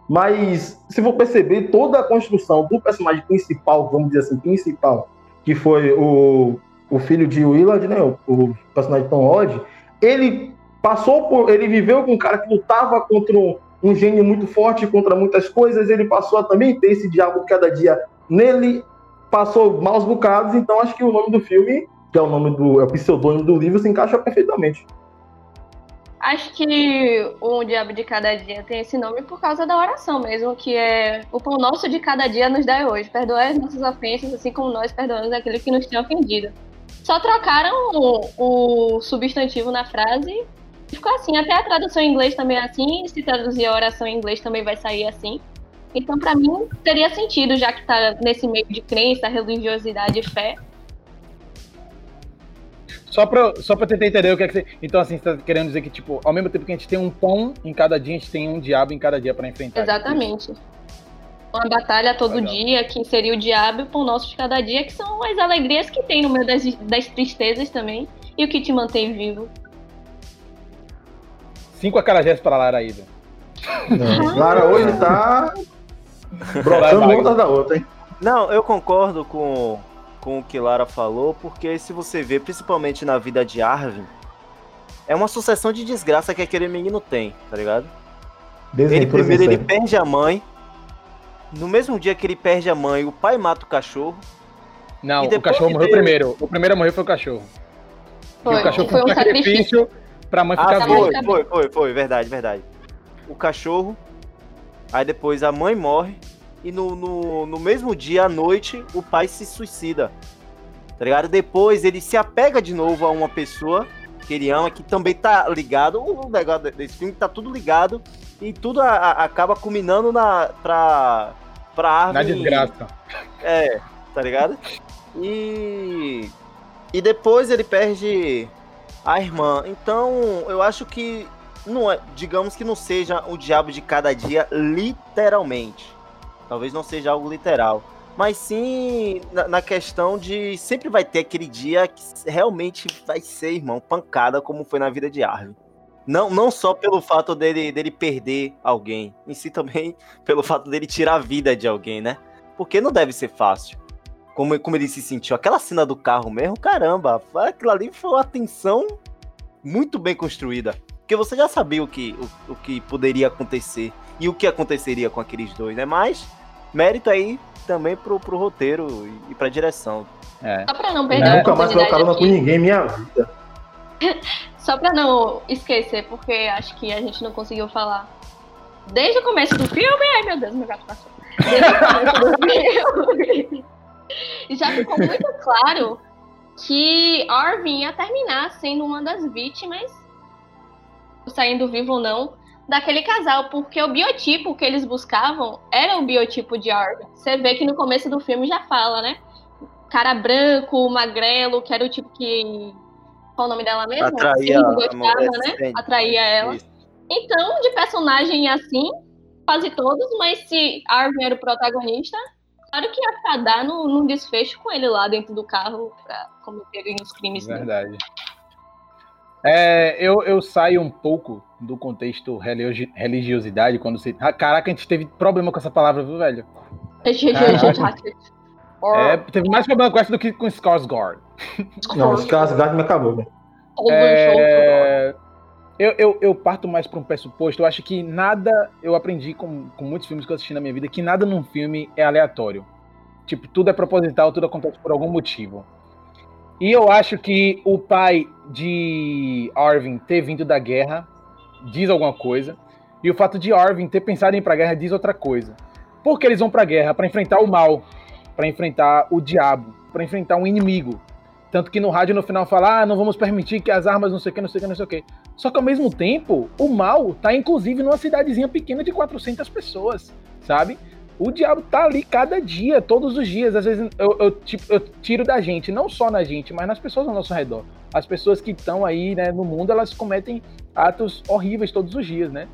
Mas, se for perceber, toda a construção do personagem principal, vamos dizer assim, principal, que foi o, o filho de Willard, né, o, o personagem Tom Holland, ele passou por. Ele viveu com um cara que lutava contra um, um gênio muito forte, contra muitas coisas, ele passou a também ter esse diabo cada dia nele, passou maus bocados, então acho que o nome do filme, que é o nome do. é o pseudônimo do livro, se encaixa perfeitamente. Acho que o Diabo de Cada Dia tem esse nome por causa da oração mesmo, que é o pão nosso de cada dia nos dá hoje. Perdoai as nossas ofensas, assim como nós perdoamos aquele que nos tem ofendido. Só trocaram o, o substantivo na frase ficou assim. Até a tradução em inglês também é assim. Se traduzir a oração em inglês também vai sair assim. Então, para mim, teria sentido, já que tá nesse meio de crença, religiosidade e fé, só pra, só pra tentar entender o que é que você. Então, assim, você tá querendo dizer que, tipo, ao mesmo tempo que a gente tem um pão em cada dia, a gente tem um diabo em cada dia para enfrentar. Exatamente. Uma batalha todo Legal. dia, que seria o diabo e o pão nosso de cada dia, que são as alegrias que tem no meio das, das tristezas também. E o que te mantém vivo. Cinco acarajés para Lara Ida. Lara hoje tá. Brotando uma da outra, hein? Não, eu concordo com, com o que Lara falou, porque se você vê, principalmente na vida de Arvin, é uma sucessão de desgraça que aquele menino tem, tá ligado? ele primeiro ele perde a mãe. No mesmo dia que ele perde a mãe, o pai mata o cachorro. Não, o cachorro morreu veio... primeiro. O primeiro a morrer foi o cachorro. Foi, o cachorro foi um sacrifício pra mãe ficar ah, viva. Foi, foi, foi, foi, verdade, verdade. O cachorro, aí depois a mãe morre, e no, no, no, mesmo dia, à noite, o pai se suicida. Tá ligado? Depois ele se apega de novo a uma pessoa que ele ama, que também tá ligado. O negócio desse filme tá tudo ligado. E tudo a, a, acaba culminando na, pra, pra árvore. Na desgraça. É, tá ligado? E. E depois ele perde a irmã. Então, eu acho que não é, digamos que não seja o diabo de cada dia literalmente. Talvez não seja algo literal. Mas sim na, na, questão de sempre vai ter aquele dia que realmente vai ser, irmão, pancada, como foi na vida de Arvin. Não, não só pelo fato dele, dele perder alguém, em si também pelo fato dele tirar a vida de alguém, né? Porque não deve ser fácil. Como, como ele se sentiu. Aquela cena do carro mesmo, caramba, aquilo ali foi uma tensão muito bem construída. Porque você já sabia o que, o, o que poderia acontecer e o que aconteceria com aqueles dois, né? Mas mérito aí também pro, pro roteiro e pra direção. É. Só pra não perder é. Nunca mais carona com ninguém minha vida. Só pra não esquecer, porque acho que a gente não conseguiu falar. Desde o começo do filme, ai meu Deus, meu gato passou. Desde o começo do filme. Já ficou muito claro que Arvin ia terminar sendo uma das vítimas, saindo vivo ou não, daquele casal, porque o biotipo que eles buscavam era o biotipo de Arvin. Você vê que no começo do filme já fala, né? Cara branco, magrelo, que era o tipo que. Qual o nome dela mesmo? Atraía, gostava, né? Atraía ela. Isso. Então, de personagem assim, quase todos, mas se Arvin era o protagonista, claro que ia ficar num, num desfecho com ele lá dentro do carro pra cometerem os crimes. Verdade. É, eu, eu saio um pouco do contexto religi religiosidade quando você. Ah, caraca, a gente teve problema com essa palavra, viu, velho? é, teve mais problema com essa do que com Skarsgård. Não, Skarsgård me acabou, velho. É, eu, eu, eu, parto mais para um pressuposto. Eu acho que nada. Eu aprendi com, com muitos filmes que eu assisti na minha vida que nada num filme é aleatório. Tipo, tudo é proposital, tudo acontece por algum motivo. E eu acho que o pai de Arvin ter vindo da guerra diz alguma coisa. E o fato de Arvin ter pensado em ir pra guerra diz outra coisa. Porque eles vão pra guerra para enfrentar o mal, para enfrentar o diabo, para enfrentar um inimigo. Tanto que no rádio no final fala, ah, não vamos permitir que as armas não sei o que, não sei o que, não sei o que. Só que ao mesmo tempo, o mal tá inclusive numa cidadezinha pequena de 400 pessoas, sabe? O diabo tá ali cada dia, todos os dias. Às vezes eu, eu, tipo, eu tiro da gente, não só na gente, mas nas pessoas ao nosso redor. As pessoas que estão aí né, no mundo, elas cometem atos horríveis todos os dias, né?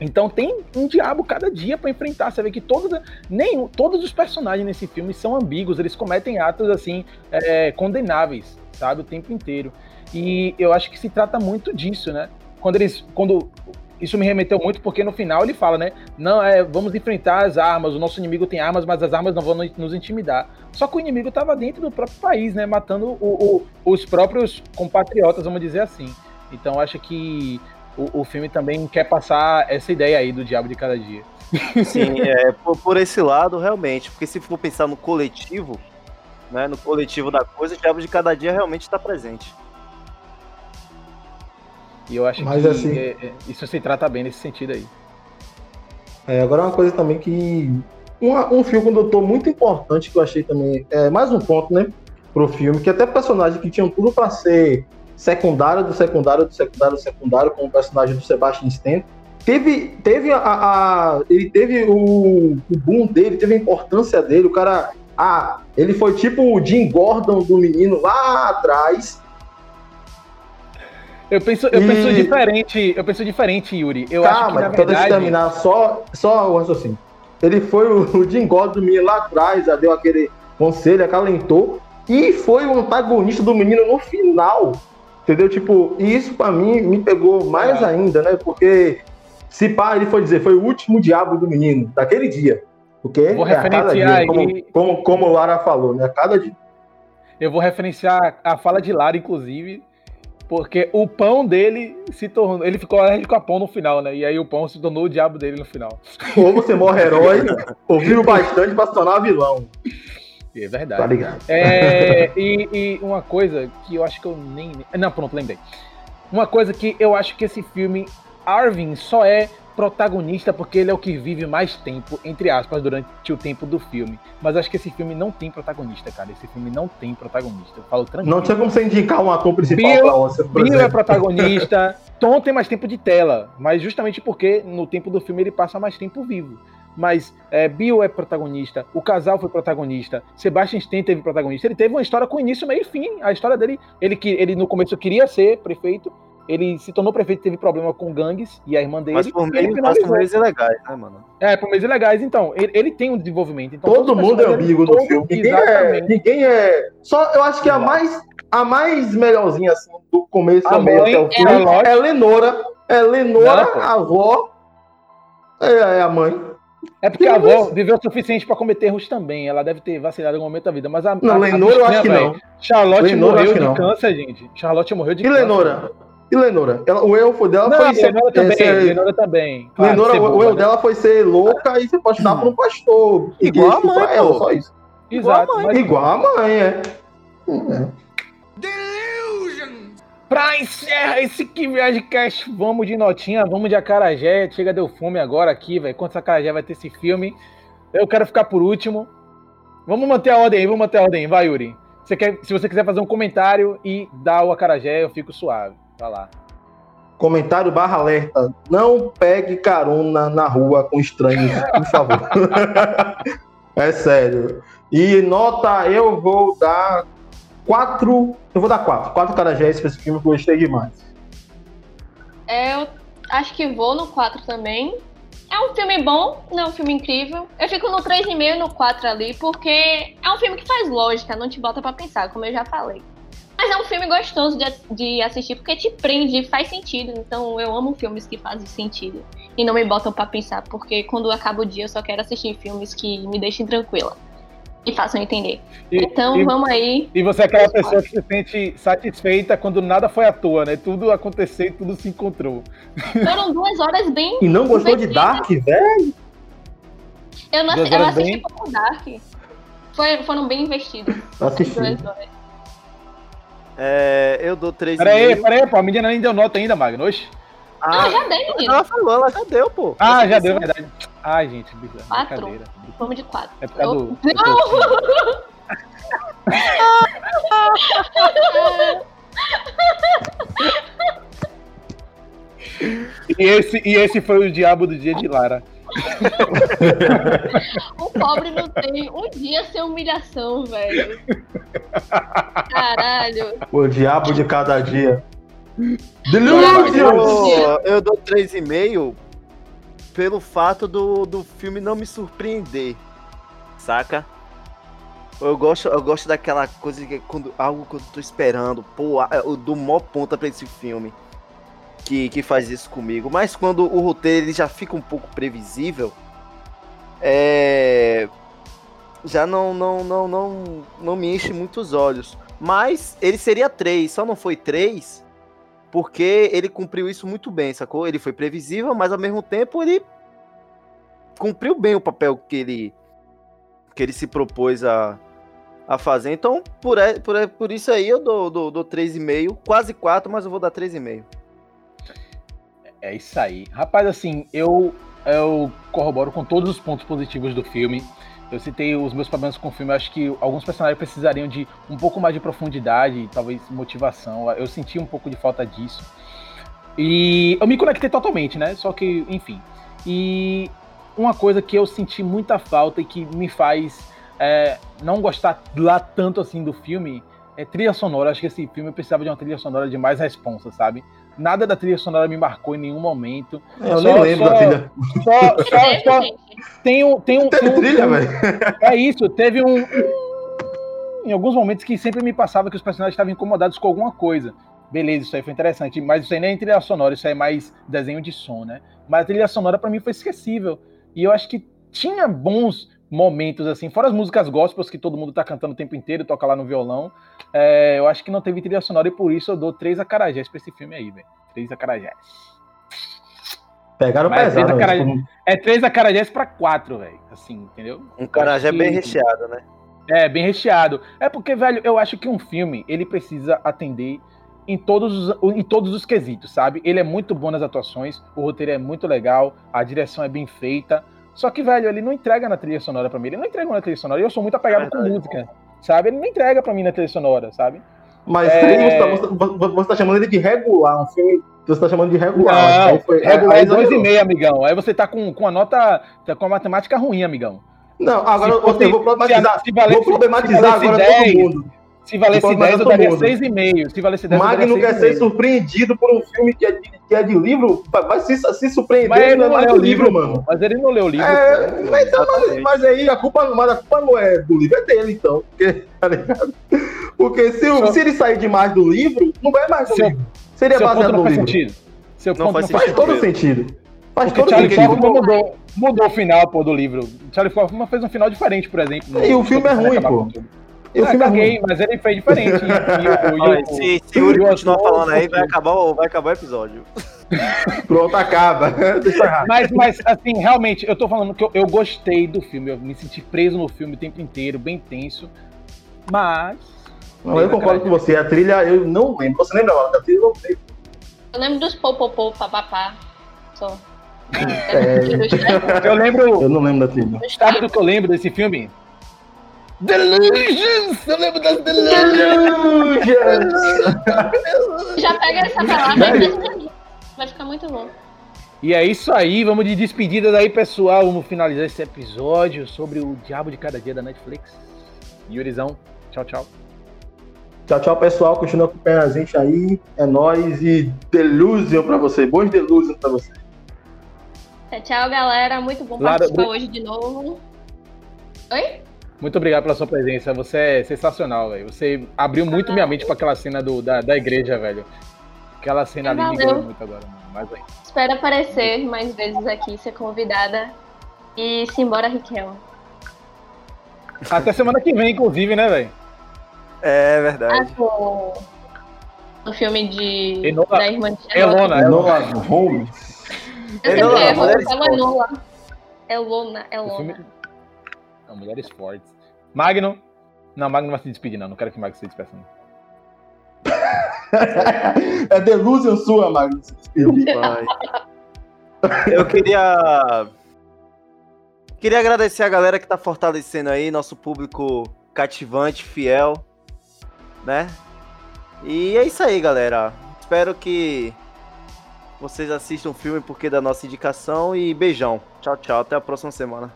Então tem um diabo cada dia para enfrentar. Você vê que todos, nem, todos os personagens nesse filme são ambíguos, eles cometem atos assim é, condenáveis, sabe, o tempo inteiro. E eu acho que se trata muito disso, né? Quando eles, quando isso me remeteu muito porque no final ele fala, né? Não, é, vamos enfrentar as armas, o nosso inimigo tem armas, mas as armas não vão nos intimidar. Só que o inimigo estava dentro do próprio país, né? Matando o, o, os próprios compatriotas, vamos dizer assim. Então acho que o, o, filme também quer passar essa ideia aí do diabo de cada dia. Sim, é, por, por, esse lado, realmente, porque se for pensar no coletivo, né, no coletivo da coisa, o diabo de cada dia realmente está presente. E eu acho Mas, que assim, é, é, isso se trata bem nesse sentido aí. É, agora uma coisa também que. Uma, um filme condutor muito importante que eu achei também. É mais um ponto, né? Pro filme, que até personagens que tinham tudo para ser secundário do secundário do secundário do secundário, como o personagem do Sebastian Stan. Teve, teve a, a, ele teve o, o boom dele, teve a importância dele, o cara, ah, ele foi tipo o Jim Gordon do menino lá atrás. Eu penso, eu e... penso diferente, eu penso diferente, Yuri. Eu Calma, acho que na verdade... deixa eu terminar só, só o raciocínio. Ele foi o, o Jim Gordon do menino lá atrás, deu aquele conselho, acalentou, e foi o antagonista do menino no final. Entendeu? Tipo, isso para mim me pegou mais é. ainda, né? Porque se pá, ele foi dizer, foi o último diabo do menino, daquele dia. Porque Vou é a cada dia, aí... como, como, como Lara falou, né? A cada dia. Eu vou referenciar a fala de Lara, inclusive, porque o pão dele se tornou. Ele ficou alérgico a pão no final, né? E aí o pão se tornou o diabo dele no final. Ou você morre herói, ouviu bastante pra se tornar vilão. É verdade. Tá ligado. É, e, e, uma coisa que eu acho que eu nem. Não, pronto, lembrei. Uma coisa que eu acho que esse filme, Arvin só é protagonista porque ele é o que vive mais tempo, entre aspas, durante o tempo do filme. Mas acho que esse filme não tem protagonista, cara. Esse filme não tem protagonista. Eu falo tranquilo. Não tinha como você indicar um ator principal Bill, pra você, por Bill é protagonista. Tom tem mais tempo de tela, mas justamente porque no tempo do filme ele passa mais tempo vivo mas é, Bill é protagonista, o casal foi protagonista, Sebastian Stan teve protagonista. Ele teve uma história com início, meio e fim. A história dele, ele, ele no começo queria ser prefeito, ele se tornou prefeito, teve problema com gangues e a irmã dele. Mas por meios, mas por meios ilegais, né, mano? É, por meios ilegais. Então, ele, ele tem um desenvolvimento. Então, todo mundo é amigo do filme. Ninguém é, ninguém é. Só eu acho que a mais, a mais melhorzinha assim, do começo ao meio até o fim é, é Lenora. É Lenora, Não, a avó. É, é a mãe. É porque a avó viveu o suficiente para cometer erros também. Ela deve ter vacilado em algum momento da vida. Mas a. Não, a, Lenora eu acho que não. Charlotte Lenora, morreu de não. câncer, gente. Charlotte morreu de e câncer. Lenora? E Lenora? Ela, o erro dela não, foi ser. Lenora também. Ser, Lenora também. Claro, Lenora, o erro né? dela foi ser louca e ser apaixonada por um pastor. Igual a mãe. Ela, só isso. Exato. Igual a mãe, igual a mãe é. é. Pra encerrar esse que viagem cast, vamos de notinha, vamos de acarajé. Chega, deu fome agora aqui, velho. Quantos acarajé vai ter esse filme? Eu quero ficar por último. Vamos manter a ordem aí, vamos manter a ordem. Vai, Yuri. Você quer, se você quiser fazer um comentário e dar o acarajé, eu fico suave. Vai lá. Comentário barra alerta. Não pegue carona na rua com estranhos, por favor. é sério. E nota, eu vou dar quatro. Eu vou dar quatro. Quatro carajés pra esse filme que eu gostei demais. É, eu acho que vou no 4 também. É um filme bom, não é um filme incrível. Eu fico no 3,5 e no 4 ali, porque é um filme que faz lógica, não te bota para pensar, como eu já falei. Mas é um filme gostoso de, de assistir, porque te prende, faz sentido. Então eu amo filmes que fazem sentido. E não me botam para pensar, porque quando acaba o dia eu só quero assistir filmes que me deixem tranquila e façam entender. E, então e, vamos aí. E você é aquela pessoa que se sente satisfeita quando nada foi à toa, né? Tudo aconteceu e tudo se encontrou. Foram duas horas bem. E não gostou de Dark, velho? Eu, não, eu assisti bem... pouco Dark. Foi, foram bem investidos. Assisti. É, eu dou três. Peraí, peraí, pô. A menina nem deu nota ainda, Magno. Oxe. Ah, ah, já dei, menino. Ela falou, ela já deu, pô. Ah, já deu, verdade. Ai, gente, quatro. Vamos de quatro. É por causa eu... do. Não! E esse, e esse foi o diabo do dia de Lara. O pobre não tem um dia sem humilhação, velho. Caralho. O diabo de cada dia. Delusion! Eu, dou 3,5 pelo fato do, do filme não me surpreender. Saca? Eu gosto, eu gosto daquela coisa que quando algo que eu tô esperando, pô, eu dou mó ponta pra esse filme que, que faz isso comigo. Mas quando o roteiro ele já fica um pouco previsível, é já não não não não não me enche muitos olhos. Mas ele seria 3, só não foi 3 porque ele cumpriu isso muito bem, sacou? Ele foi previsível, mas ao mesmo tempo ele cumpriu bem o papel que ele que ele se propôs a, a fazer. Então, por, por, por isso aí eu dou, dou, dou 3,5, quase 4, mas eu vou dar 3,5. É isso aí. Rapaz, assim, eu, eu corroboro com todos os pontos positivos do filme. Eu citei os meus problemas com o filme. Eu acho que alguns personagens precisariam de um pouco mais de profundidade, talvez motivação. Eu senti um pouco de falta disso. E eu me conectei totalmente, né? Só que, enfim. E uma coisa que eu senti muita falta e que me faz é, não gostar lá tanto assim do filme é trilha sonora. Acho que esse filme precisava de uma trilha sonora de mais responsa, sabe? Nada da trilha sonora me marcou em nenhum momento. Eu Só- nem lembro só- da trilha. Só, só, só tem um. Tem um, Teve um- trilha, um- velho. É isso, teve um. Em alguns momentos que sempre me passava que os personagens estavam incomodados com alguma coisa. Beleza, isso aí foi interessante, mas isso aí nem é trilha sonora, isso aí é mais desenho de som, né? Mas a trilha sonora pra mim foi esquecível. E eu acho que tinha bons momentos, assim, fora as músicas gospels que todo mundo tá cantando o tempo inteiro, toca lá no violão. é, eu acho que não teve trilha sonora e por isso eu dou três acarajés pra esse filme aí, velho. Três acarajés. Pegaram Mas pesado, fez a cara- velho. Tipo, É três acarajés pra quatro, velho. Assim, entendeu? Um cara já é Acho bem que- recheado, né? É, bem recheado. É porque, velho, eu acho que um filme, ele precisa atender em todos os, em todos os quesitos, sabe? Ele é muito bom nas atuações, o roteiro é muito legal, a direção é bem feita. Só que, velho, ele não entrega na trilha sonora pra mim. Ele não entrega na trilha sonora. E eu sou muito apegado É com música, sabe? Ele não entrega pra mim na trilha sonora, sabe? Mas É. três, você, tá, você, você tá chamando ele de regular, um filme. Você tá chamando de regular. Não, Aí foi- regular aí é dois e meio, amigão. Aí você tá com, com a nota, tá com a matemática ruim, amigão. Não, agora Se eu, eu vou problematizar. se valesse- vou problematizar se agora 10, todo mundo. Se valesse Pode 10, eu daria mundo. 6,5. Se valesse 10, eu daria Magno quer ser 6,5. surpreendido por um filme que é de, que é de livro. Vai se, se surpreender Mas ele não é não leu do o livro, livro, mano. Mas ele não leu o livro. É, mas, então, mas, mas aí a culpa, mas a culpa não é do livro, é dele, então. Porque, tá ligado? Porque se, Seu- se ele sair demais do livro, não vai mais do Seu- livro. Seria Seu ponto baseado não no faz livro. sentido. Seu Não faz não faz Faz todo sentido. Faz Porque todo Charlie sentido. Kaufman mudou, mudou o final, pô, do livro. Charlie Kaufman fez um final diferente, por exemplo. E o filme é ruim, pô. E o Ah, filme é caguei, mas ele fez diferente. E, e, o- e, se, se o Yuri continuar falando aí, vai acabar, o- vai acabar o episódio. Pronto, acaba. Mas, mas, assim, realmente, eu tô falando que eu, eu gostei do filme. Eu me senti preso no filme o tempo inteiro, bem tenso. Mas. Não, eu concordo com você. A trilha eu não lembro. Você lembra da trilha? Eu não sei. Eu lembro dos popopô, papapá. Só. É. Eu lembro. Eu não lembro da trilha. Sabe do que eu lembro desse filme? Delusions! Eu lembro das Delusions! Já pega essa palavra e. Vai ficar muito bom. E é isso aí, vamos de despedidas aí, pessoal. Vamos finalizar esse episódio sobre o Diabo de Cada Dia da Netflix. Yurizão, tchau, tchau. Tchau, tchau, pessoal. Continua acompanhando a gente aí. É nóis e delusion pra você. Bons delusion pra você. Tchau, tchau, galera. Muito bom Lara, participar hoje de novo. Oi? Muito obrigado pela sua presença. Você é sensacional, velho. Você abriu muito minha mente pra aquela cena do, da, da igreja, velho. Aquela cena ali me ganhou muito agora, mano. Mas aí. Espero aparecer mais vezes aqui, ser convidada. E simbora, Riquel. Até semana que vem, inclusive, né, velho? É Ah, verdade. no, no filme de. Enola- da irmã de Elona, Enola Holmes. Eu sempre Enola, erro, eu falo Fortes. Enola. Elona, O filme... Elona. Não, Mulheres Fortes. Magno. Não, Magno não vai se despedir, não. Não quero que Magno se despeça, não. é delusion sua, Magno. se despedir. Vai. Eu queria. Queria agradecer a galera que tá fortalecendo aí, nosso público cativante, fiel, né? E é isso aí, galera. Espero que vocês assistam o filme porque da nossa indicação e beijão. Tchau, tchau. Até a próxima semana.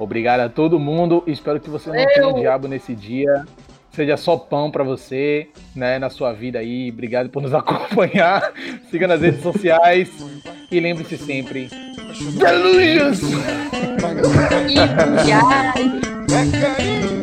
Obrigado a todo mundo. Espero que você não tenha diabo nesse dia. Seja só pão para você, né, na sua vida aí. Obrigado por nos acompanhar. Siga nas redes sociais e lembre-se sempre. Delusions! E, e, ai.